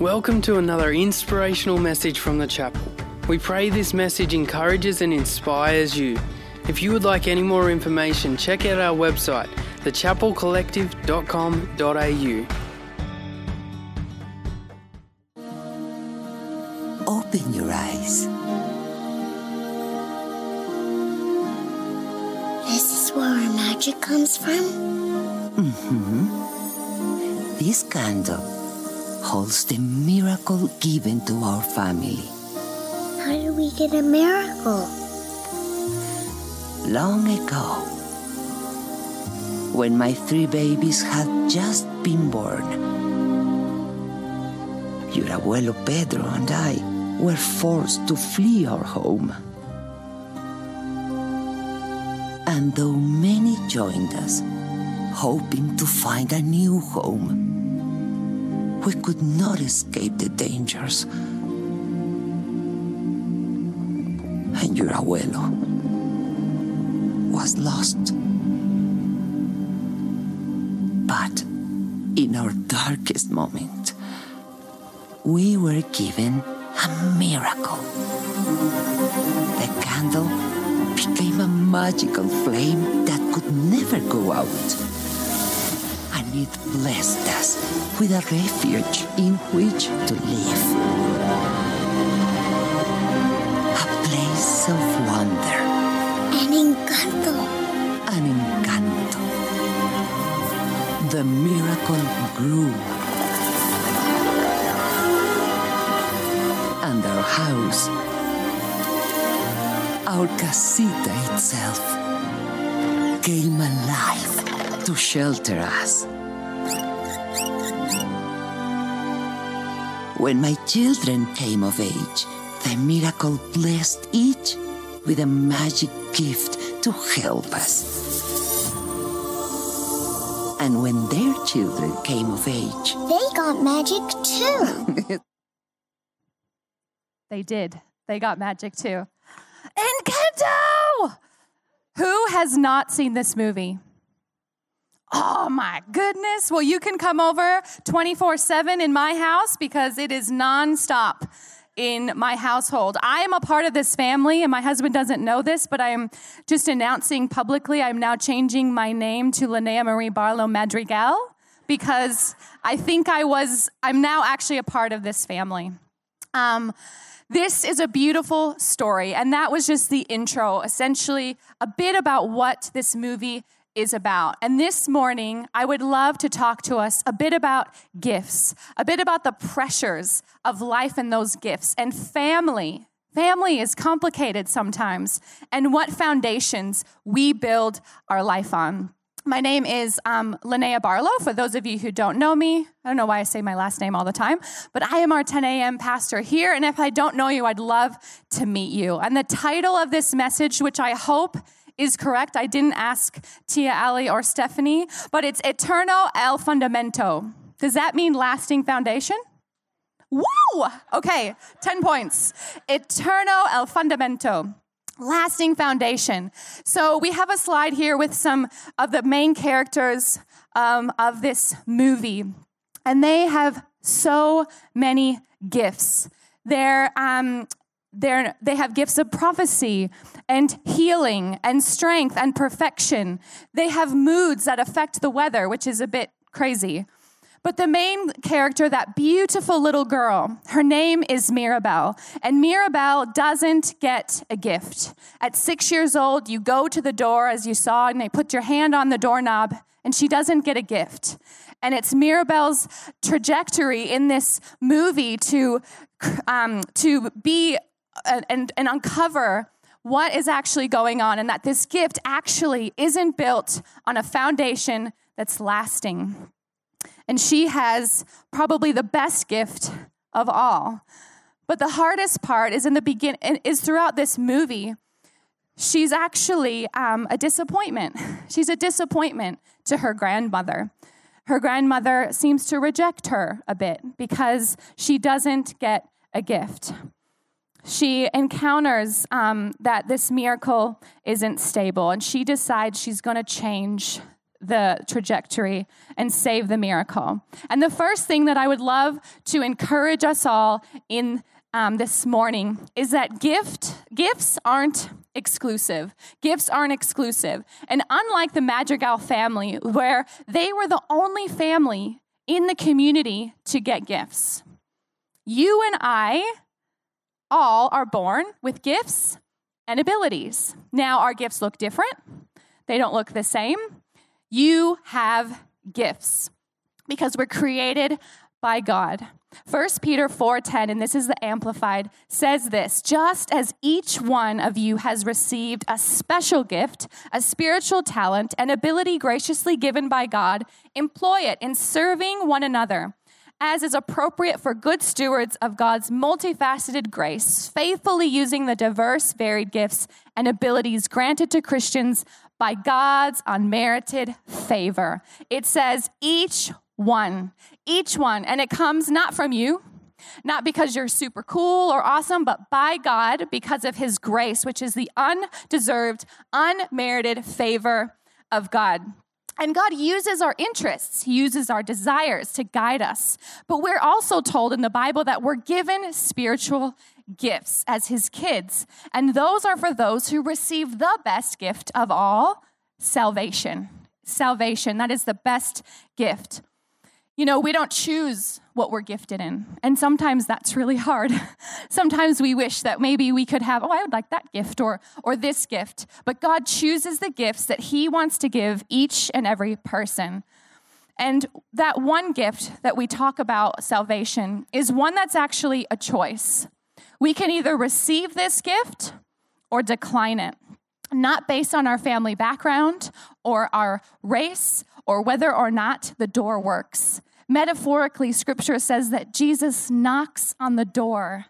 Welcome to another inspirational message from the chapel. We pray this message encourages and inspires you. If you would like any more information, check out our website, thechapelcollective.com.au. Open your eyes. This is where our magic comes from? Mm hmm. This candle holds the miracle given to our family. How did we get a miracle? Long ago, when my three babies had just been born, your abuelo Pedro and I were forced to flee our home. And though many joined us, hoping to find a new home, we could not escape the dangers. And your abuelo was lost. But in our darkest moment, we were given a miracle. The candle became a magical flame that could never go out. It blessed us with a refuge in which to live. A place of wonder An encanto. an encanto. The miracle grew. And our house, our casita itself, came alive to shelter us. When my children came of age, the miracle blessed each with a magic gift to help us. And when their children came of age, They got magic too. They did. They got magic too. Encanto! Who has not seen this movie? Oh my goodness. Well, you can come over 24 7 in my house because it is nonstop in my household. I am a part of this family, and my husband doesn't know this, but I am just announcing publicly I'm now changing my name to Linnea Marie Barlow Madrigal because I think I was, I'm now actually a part of this family. Um, this is a beautiful story, and that was just the intro, essentially, a bit about what this movie is about. And this morning, I would love to talk to us a bit about gifts, a bit about the pressures of life and those gifts, and family. Family is complicated sometimes, and what foundations we build our life on. My name is um, Linnea Barlow. For those of you who don't know me, I don't know why I say my last name all the time, but I am our 10 a.m. pastor here. And if I don't know you, I'd love to meet you. And the title of this message, which I hope is correct, I didn't ask Tia Ali or Stephanie, but it's Eterno el Fundamento. Does that mean lasting foundation? Woo! Okay, 10 points. Eterno el Fundamento lasting foundation. So we have a slide here with some of the main characters um, of this movie, and they have so many gifts. They're um, they're, they have gifts of prophecy and healing and strength and perfection. They have moods that affect the weather, which is a bit crazy. But the main character, that beautiful little girl, her name is Mirabel. And Mirabel doesn't get a gift. At six years old, you go to the door, as you saw, and they put your hand on the doorknob, and she doesn't get a gift. And it's Mirabel's trajectory in this movie to, um, to be and, and uncover what is actually going on, and that this gift actually isn't built on a foundation that's lasting. And she has probably the best gift of all. But the hardest part is in the begin is throughout this movie. She's actually um, a disappointment. She's a disappointment to her grandmother. Her grandmother seems to reject her a bit because she doesn't get a gift. She encounters um, that this miracle isn't stable, and she decides she's going to change the trajectory and save the miracle. And the first thing that I would love to encourage us all in um, this morning is that gift gifts aren't exclusive. Gifts aren't exclusive. And unlike the Madrigal family, where they were the only family in the community to get gifts, you and I all are born with gifts and abilities. Now, our gifts look different, they don't look the same. You have gifts because we're created by God. 1 Peter 4:10 and this is the amplified says this just as each one of you has received a special gift a spiritual talent an ability graciously given by God employ it in serving one another as is appropriate for good stewards of God's multifaceted grace faithfully using the diverse varied gifts and abilities granted to Christians by God's unmerited favor it says each one, each one. And it comes not from you, not because you're super cool or awesome, but by God because of His grace, which is the undeserved, unmerited favor of God. And God uses our interests, He uses our desires to guide us. But we're also told in the Bible that we're given spiritual gifts as His kids. And those are for those who receive the best gift of all salvation. Salvation, that is the best gift. You know, we don't choose what we're gifted in. And sometimes that's really hard. sometimes we wish that maybe we could have, oh, I would like that gift or or this gift. But God chooses the gifts that he wants to give each and every person. And that one gift that we talk about salvation is one that's actually a choice. We can either receive this gift or decline it, not based on our family background or our race or whether or not the door works. Metaphorically, scripture says that Jesus knocks on the door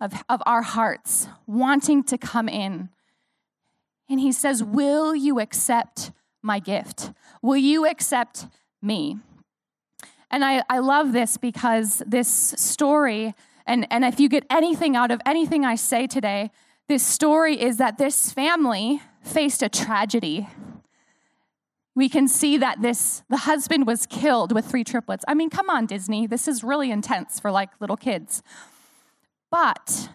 of, of our hearts, wanting to come in. And he says, Will you accept my gift? Will you accept me? And I, I love this because this story, and, and if you get anything out of anything I say today, this story is that this family faced a tragedy we can see that this the husband was killed with three triplets. I mean, come on Disney, this is really intense for like little kids. But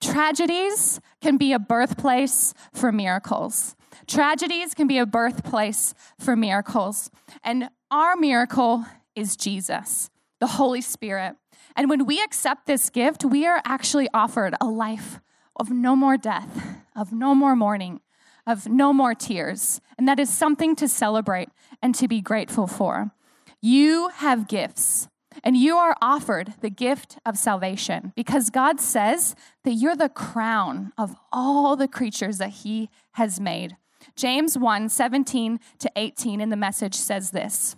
tragedies can be a birthplace for miracles. Tragedies can be a birthplace for miracles. And our miracle is Jesus, the Holy Spirit. And when we accept this gift, we are actually offered a life of no more death, of no more mourning, of no more tears. And that is something to celebrate and to be grateful for. You have gifts, and you are offered the gift of salvation because God says that you're the crown of all the creatures that He has made. James 1 17 to 18 in the message says this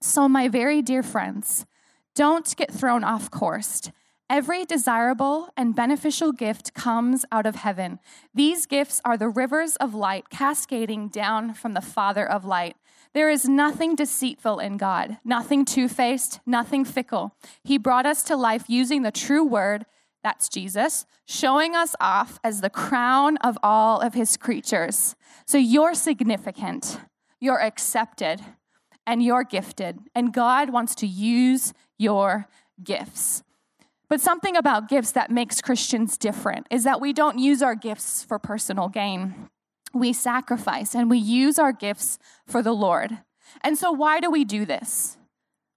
So, my very dear friends, don't get thrown off course. Every desirable and beneficial gift comes out of heaven. These gifts are the rivers of light cascading down from the Father of light. There is nothing deceitful in God, nothing two faced, nothing fickle. He brought us to life using the true word, that's Jesus, showing us off as the crown of all of his creatures. So you're significant, you're accepted, and you're gifted. And God wants to use your gifts. But something about gifts that makes Christians different is that we don't use our gifts for personal gain. We sacrifice and we use our gifts for the Lord. And so, why do we do this?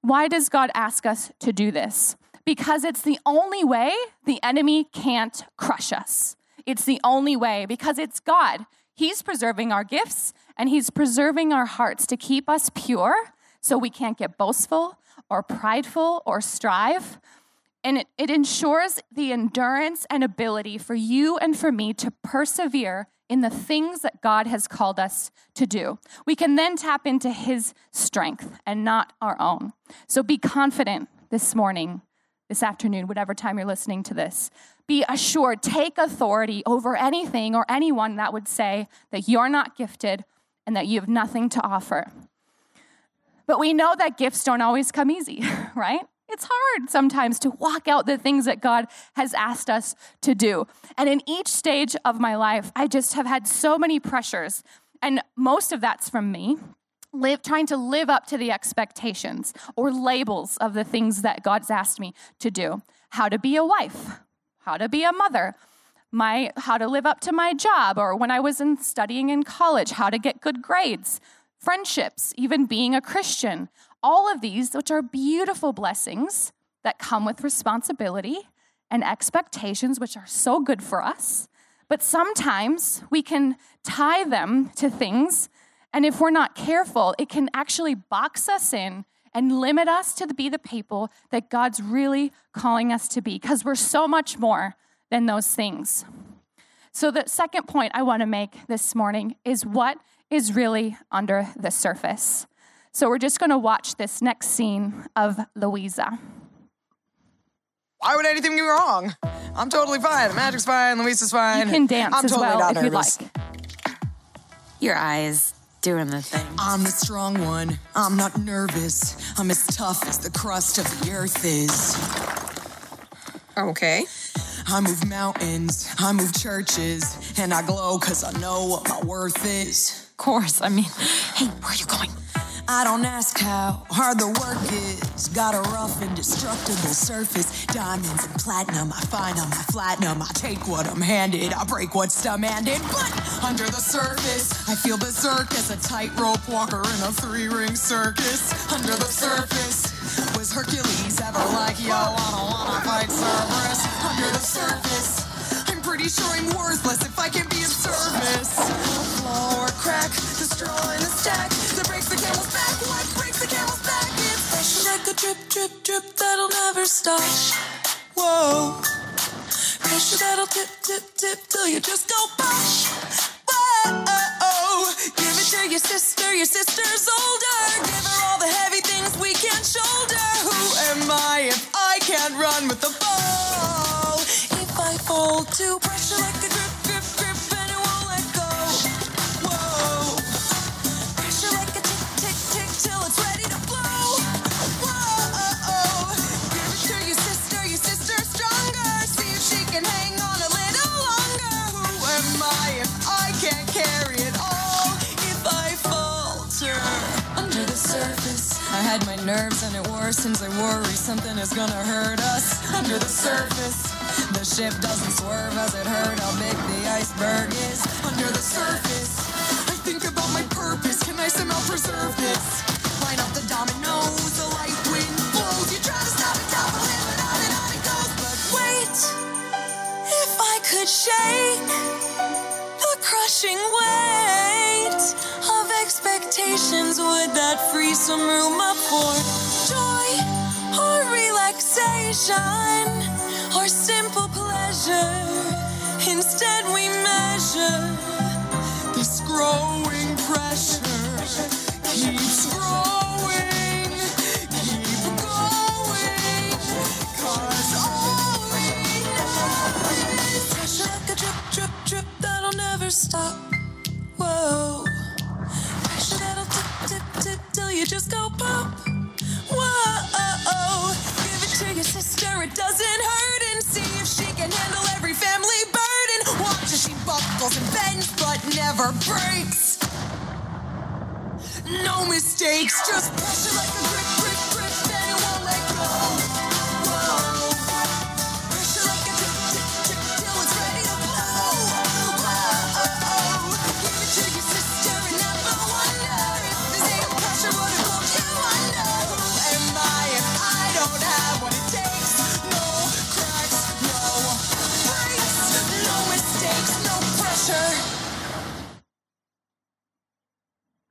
Why does God ask us to do this? Because it's the only way the enemy can't crush us. It's the only way because it's God. He's preserving our gifts and He's preserving our hearts to keep us pure so we can't get boastful or prideful or strive and it, it ensures the endurance and ability for you and for me to persevere in the things that God has called us to do. We can then tap into His strength and not our own. So be confident this morning, this afternoon, whatever time you're listening to this. Be assured, take authority over anything or anyone that would say that you're not gifted and that you have nothing to offer. But we know that gifts don't always come easy, right? It's hard sometimes to walk out the things that God has asked us to do. And in each stage of my life, I just have had so many pressures. And most of that's from me. live trying to live up to the expectations or labels of the things that God's asked me to do. How to be a wife, how to be a mother, my how to live up to my job or when I was in studying in college, how to get good grades, friendships, even being a Christian. All of these which are beautiful blessings that come with responsibility and expectations which are so good for us. But sometimes we can tie them to things and if we're not careful, it can actually box us in and limit us to be the people that God's really calling us to be because we're so much more than those things. So, the second point I want to make this morning is what is really under the surface. So, we're just going to watch this next scene of Luisa. Why would anything go wrong? I'm totally fine. The magic's fine. Luisa's fine. You can dance I'm as totally well not if you'd like. Your eyes doing the thing. I'm the strong one. I'm not nervous. I'm as tough as the crust of the earth is. Okay. I move mountains, I move churches, and I glow cause I know what my worth is. Of course. I mean, hey, where are you going? I don't ask how hard the work is. Got a rough, indestructible surface. Diamonds and platinum, I find on my platinum. I take what I'm handed, I break what's demanded. But under the surface, I feel berserk as a tightrope walker in a three ring circus. Under the surface, was Hercules ever like, yo, I don't wanna fight Cerberus? Under the surface, I'm pretty sure I'm worthless if I can be of service. A crack, straw in the stack that breaks the camel's back. What breaks the camel's back? It's pressure like a drip, drip, drip that'll never stop. Whoa. Pressure that'll tip, tip, tip till you just go pop. Whoa. Give it to your sister, your sister's older. Give her all the heavy things we can't shoulder. Who am I if I can't run with the ball? If I fall to pressure like a nerves and it worsens. I worry something is gonna hurt us under the surface. The ship doesn't swerve as it hurt how big the iceberg is under the surface. I think about my purpose. Can I somehow preserve this? Line up the dominoes, the light wind blows. You try to stop it, it, but on and on it goes. But wait, if I could shake the crushing weight expectations, would that free some room up for joy or relaxation or simple pleasure? Instead, we measure this growing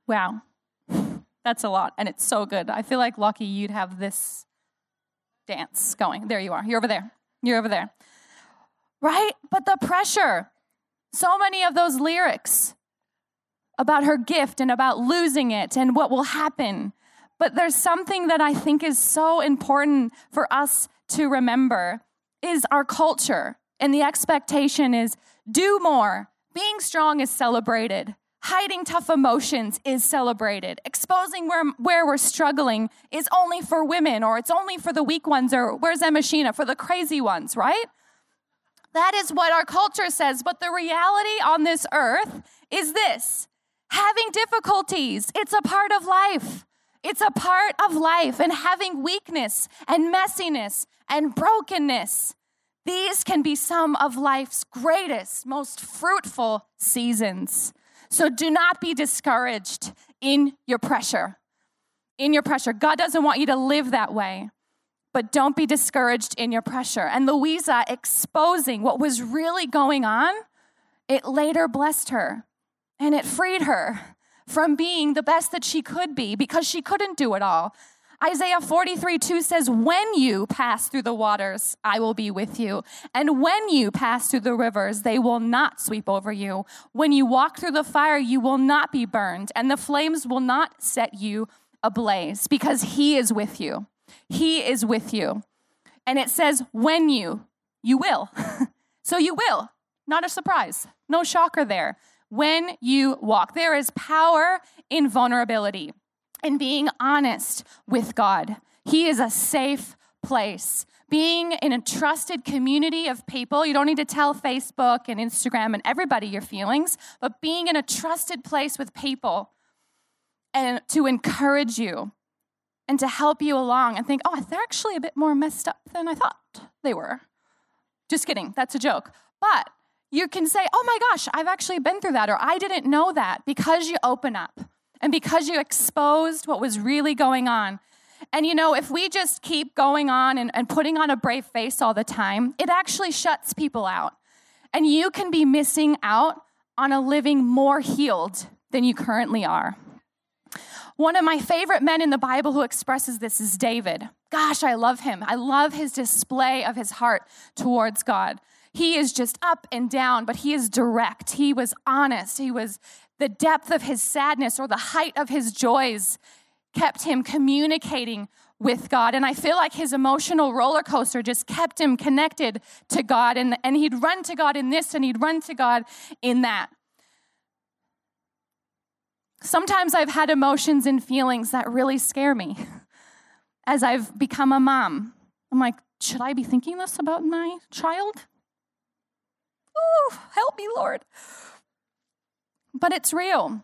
Wow. That's a lot, and it's so good. I feel like, Lucky, you'd have this dance going. There you are. You're over there. You're over there. Right? But the pressure. So many of those lyrics about her gift and about losing it and what will happen. But there's something that I think is so important for us to remember is our culture. And the expectation is do more. Being strong is celebrated. Hiding tough emotions is celebrated. Exposing where, where we're struggling is only for women or it's only for the weak ones or where's Emma Sheena for the crazy ones, right? That is what our culture says. But the reality on this earth is this having difficulties. It's a part of life. It's a part of life and having weakness and messiness and brokenness. These can be some of life's greatest, most fruitful seasons. So do not be discouraged in your pressure. In your pressure. God doesn't want you to live that way, but don't be discouraged in your pressure. And Luisa exposing what was really going on, it later blessed her and it freed her from being the best that she could be because she couldn't do it all. Isaiah 43 2 says, When you pass through the waters, I will be with you. And when you pass through the rivers, they will not sweep over you. When you walk through the fire, you will not be burned, and the flames will not set you ablaze because He is with you. He is with you. And it says, When you, you will. so you will. Not a surprise. No shocker there when you walk. There is power in vulnerability and being honest with God. He is a safe place. Being in a trusted community of people, you don't need to tell Facebook and Instagram and everybody your feelings, but being in a trusted place with people and to encourage you and to help you along and think, oh, they're actually a bit more messed up than I thought they were. Just kidding, that's a joke. But you can say, oh my gosh, I've actually been through that, or I didn't know that because you open up and because you exposed what was really going on. And you know, if we just keep going on and, and putting on a brave face all the time, it actually shuts people out. And you can be missing out on a living more healed than you currently are. One of my favorite men in the Bible who expresses this is David. Gosh, I love him. I love his display of his heart towards God. He is just up and down, but he is direct. He was honest. He was the depth of his sadness or the height of his joys kept him communicating with God. And I feel like his emotional roller coaster just kept him connected to God. And, and he'd run to God in this and he'd run to God in that. Sometimes I've had emotions and feelings that really scare me as I've become a mom. I'm like, should I be thinking this about my child? Ooh, help me, Lord. But it's real.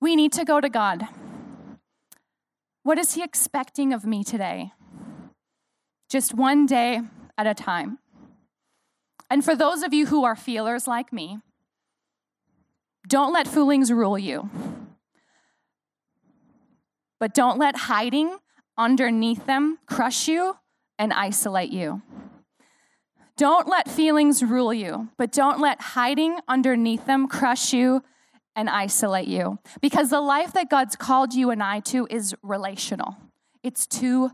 We need to go to God. What is He expecting of me today? Just one day at a time. And for those of you who are feelers like me, don't let foolings rule you. But don't let hiding underneath them crush you and isolate you. Don't let feelings rule you, but don't let hiding underneath them crush you and isolate you. Because the life that God's called you and I to is relational. It's two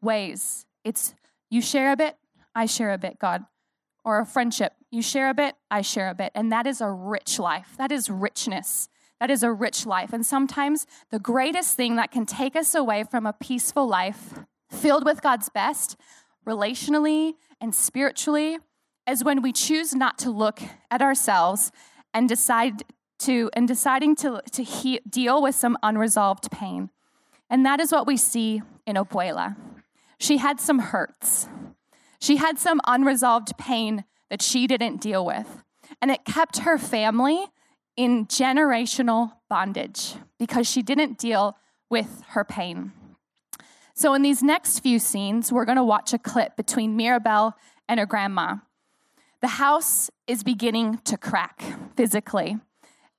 ways. It's you share a bit, I share a bit, God. Or a friendship. You share a bit, I share a bit. And that is a rich life. That is richness. That is a rich life. And sometimes the greatest thing that can take us away from a peaceful life filled with God's best, relationally and spiritually is when we choose not to look at ourselves and decide to and deciding to, to he, deal with some unresolved pain. And that is what we see in Abuela. She had some hurts. She had some unresolved pain that she didn't deal with. And it kept her family in generational bondage because she didn't deal with her pain. So, in these next few scenes, we're going to watch a clip between Mirabel and her grandma. The house is beginning to crack physically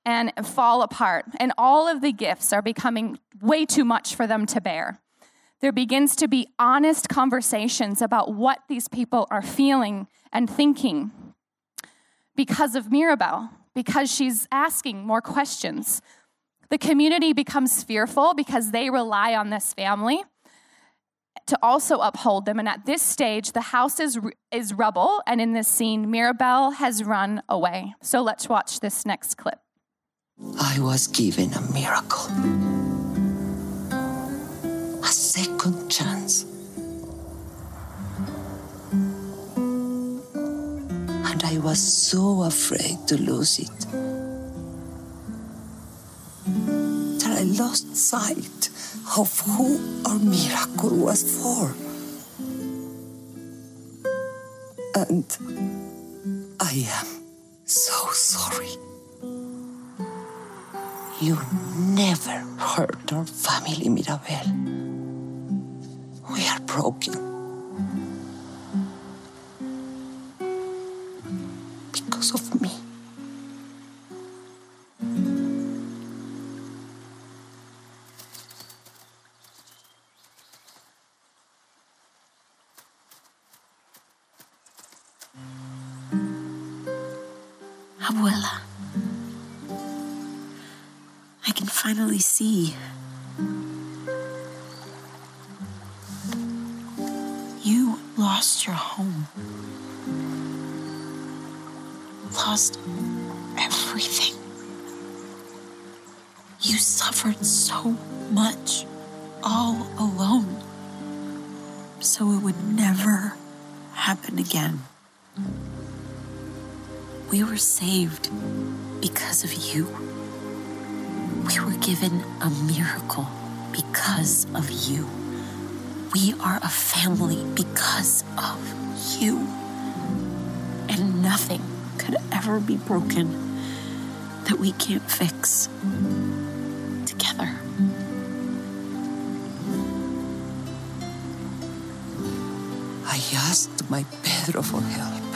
and fall apart, and all of the gifts are becoming way too much for them to bear. There begins to be honest conversations about what these people are feeling and thinking because of Mirabel, because she's asking more questions. The community becomes fearful because they rely on this family to also uphold them. And at this stage, the house is, is rubble. And in this scene, Mirabel has run away. So let's watch this next clip. I was given a miracle, a second chance. And I was so afraid to lose it I lost sight of who our miracle was for. And I am so sorry. You never hurt our family, Mirabel. We are broken. Because of me. Abuela. I can finally see. You lost your home. Lost everything. You suffered so much all alone. So it would never happen again. We were saved because of you. We were given a miracle because of you. We are a family because of you. And nothing could ever be broken that we can't fix together. I asked my Pedro for help.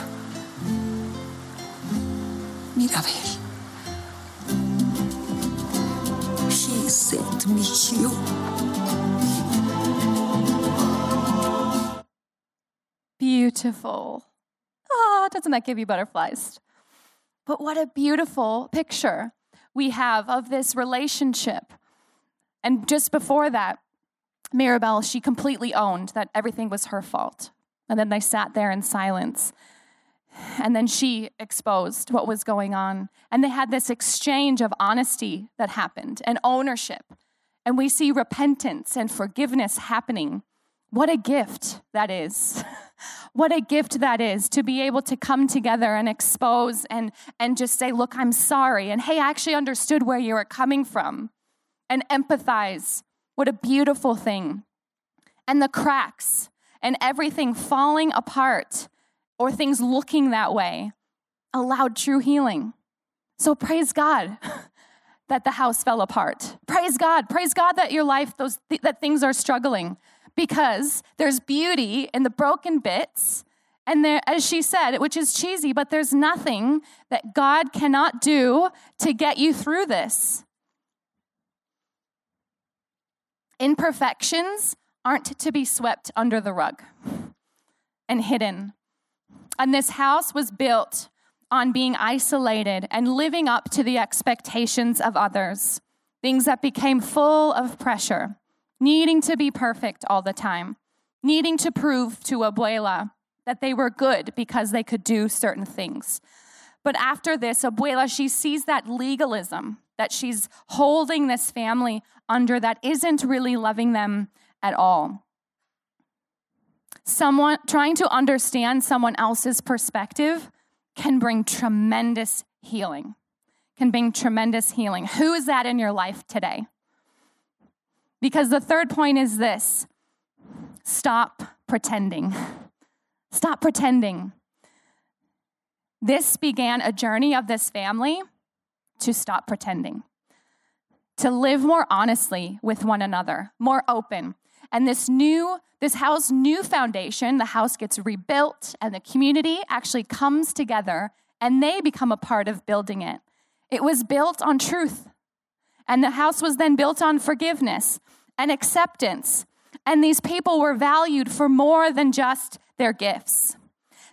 Mirabel. She sent me you. Beautiful. Ah, doesn't that give you butterflies? But what a beautiful picture we have of this relationship. And just before that, Mirabel, she completely owned that everything was her fault. And then they sat there in silence. And then she exposed what was going on. And they had this exchange of honesty that happened and ownership. And we see repentance and forgiveness happening. What a gift that is. what a gift that is to be able to come together and expose and, and just say, Look, I'm sorry. And hey, I actually understood where you were coming from and empathize. What a beautiful thing. And the cracks and everything falling apart or things looking that way allowed true healing. So praise God that the house fell apart. Praise God. Praise God that your life those that things are struggling because there's beauty in the broken bits and there as she said, which is cheesy, but there's nothing that God cannot do to get you through this. Imperfections aren't to be swept under the rug and hidden. And this house was built on being isolated and living up to the expectations of others, things that became full of pressure, needing to be perfect all the time, needing to prove to Abuela that they were good because they could do certain things. But after this, Abuela, she sees that legalism that she's holding this family under that isn't really loving them at all someone trying to understand someone else's perspective can bring tremendous healing can bring tremendous healing. Who is that in your life today? Because the third point is this. Stop pretending. Stop pretending. This began a journey of this family to stop pretending to live more honestly with one another more open and this new this house new foundation the house gets rebuilt and the community actually comes together and they become a part of building it. It was built on truth. And the house was then built on forgiveness and acceptance. And these people were valued for more than just their gifts.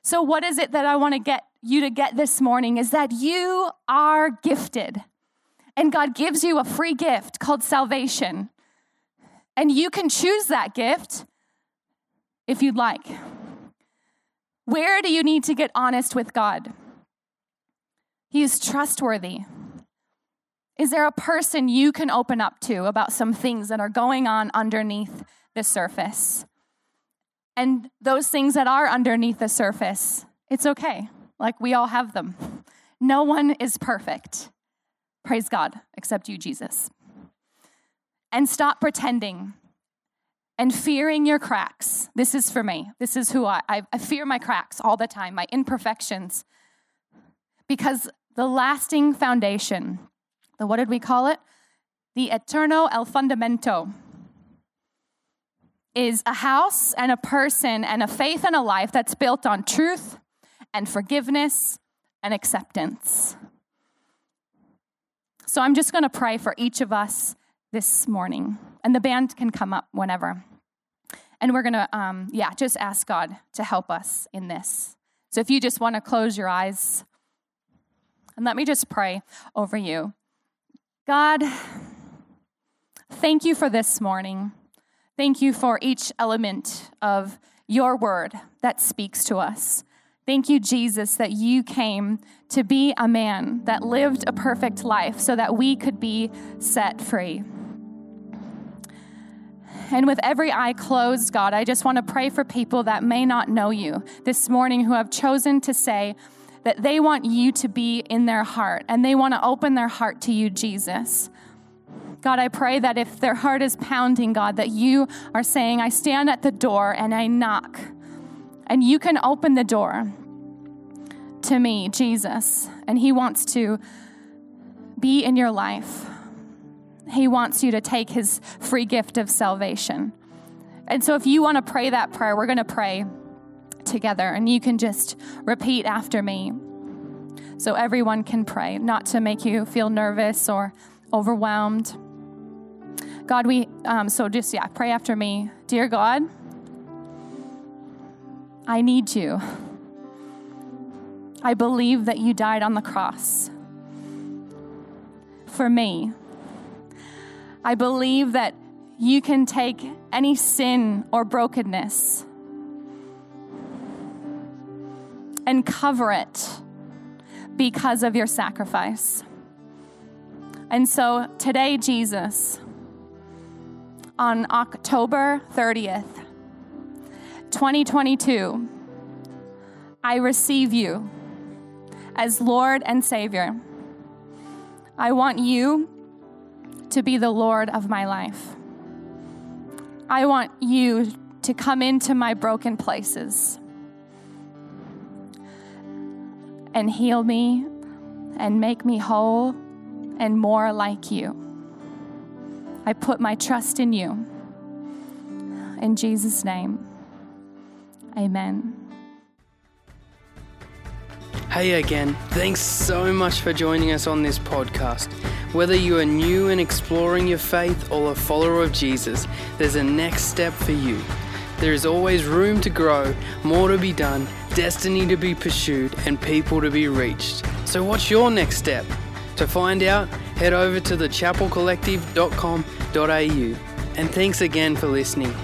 So what is it that i want to get you to get this morning is that you are gifted. And god gives you a free gift called salvation and you can choose that gift if you'd like. Where do you need to get honest with God? He is trustworthy. Is there a person you can open up to about some things that are going on underneath the surface? And those things that are underneath the surface, it's okay. Like we all have them. No one is perfect. Praise God, except you, Jesus and stop pretending and fearing your cracks. This is for me. This is who I, I, I fear my cracks all the time, my imperfections. Because the lasting foundation, the what did we call it? the Eterno El Fundamento is a house and a person and a faith and a life that's built on truth and forgiveness and acceptance. So I'm just going to pray for each of us this morning, and the band can come up whenever. And we're going to, um, yeah, just ask God to help us in this. So if you just want to close your eyes, and let me just pray over you. God, thank you for this morning. Thank you for each element of your word that speaks to us. Thank you, Jesus, that you came to be a man that lived a perfect life so that we could be set free. And with every eye closed, God, I just want to pray for people that may not know you this morning who have chosen to say that they want you to be in their heart and they want to open their heart to you, Jesus. God, I pray that if their heart is pounding, God, that you are saying, I stand at the door and I knock. And you can open the door to me, Jesus. And He wants to be in your life. He wants you to take His free gift of salvation. And so, if you want to pray that prayer, we're going to pray together. And you can just repeat after me so everyone can pray, not to make you feel nervous or overwhelmed. God, we, um, so just, yeah, pray after me. Dear God, I need you. I believe that you died on the cross for me. I believe that you can take any sin or brokenness and cover it because of your sacrifice. And so today, Jesus, on October 30th, 2022, I receive you as Lord and Savior. I want you to be the Lord of my life. I want you to come into my broken places and heal me and make me whole and more like you. I put my trust in you. In Jesus' name, amen. Hey again, thanks so much for joining us on this podcast. Whether you are new and exploring your faith or a follower of Jesus, there's a next step for you. There is always room to grow, more to be done, destiny to be pursued, and people to be reached. So, what's your next step? To find out, head over to thechapelcollective.com.au. And thanks again for listening.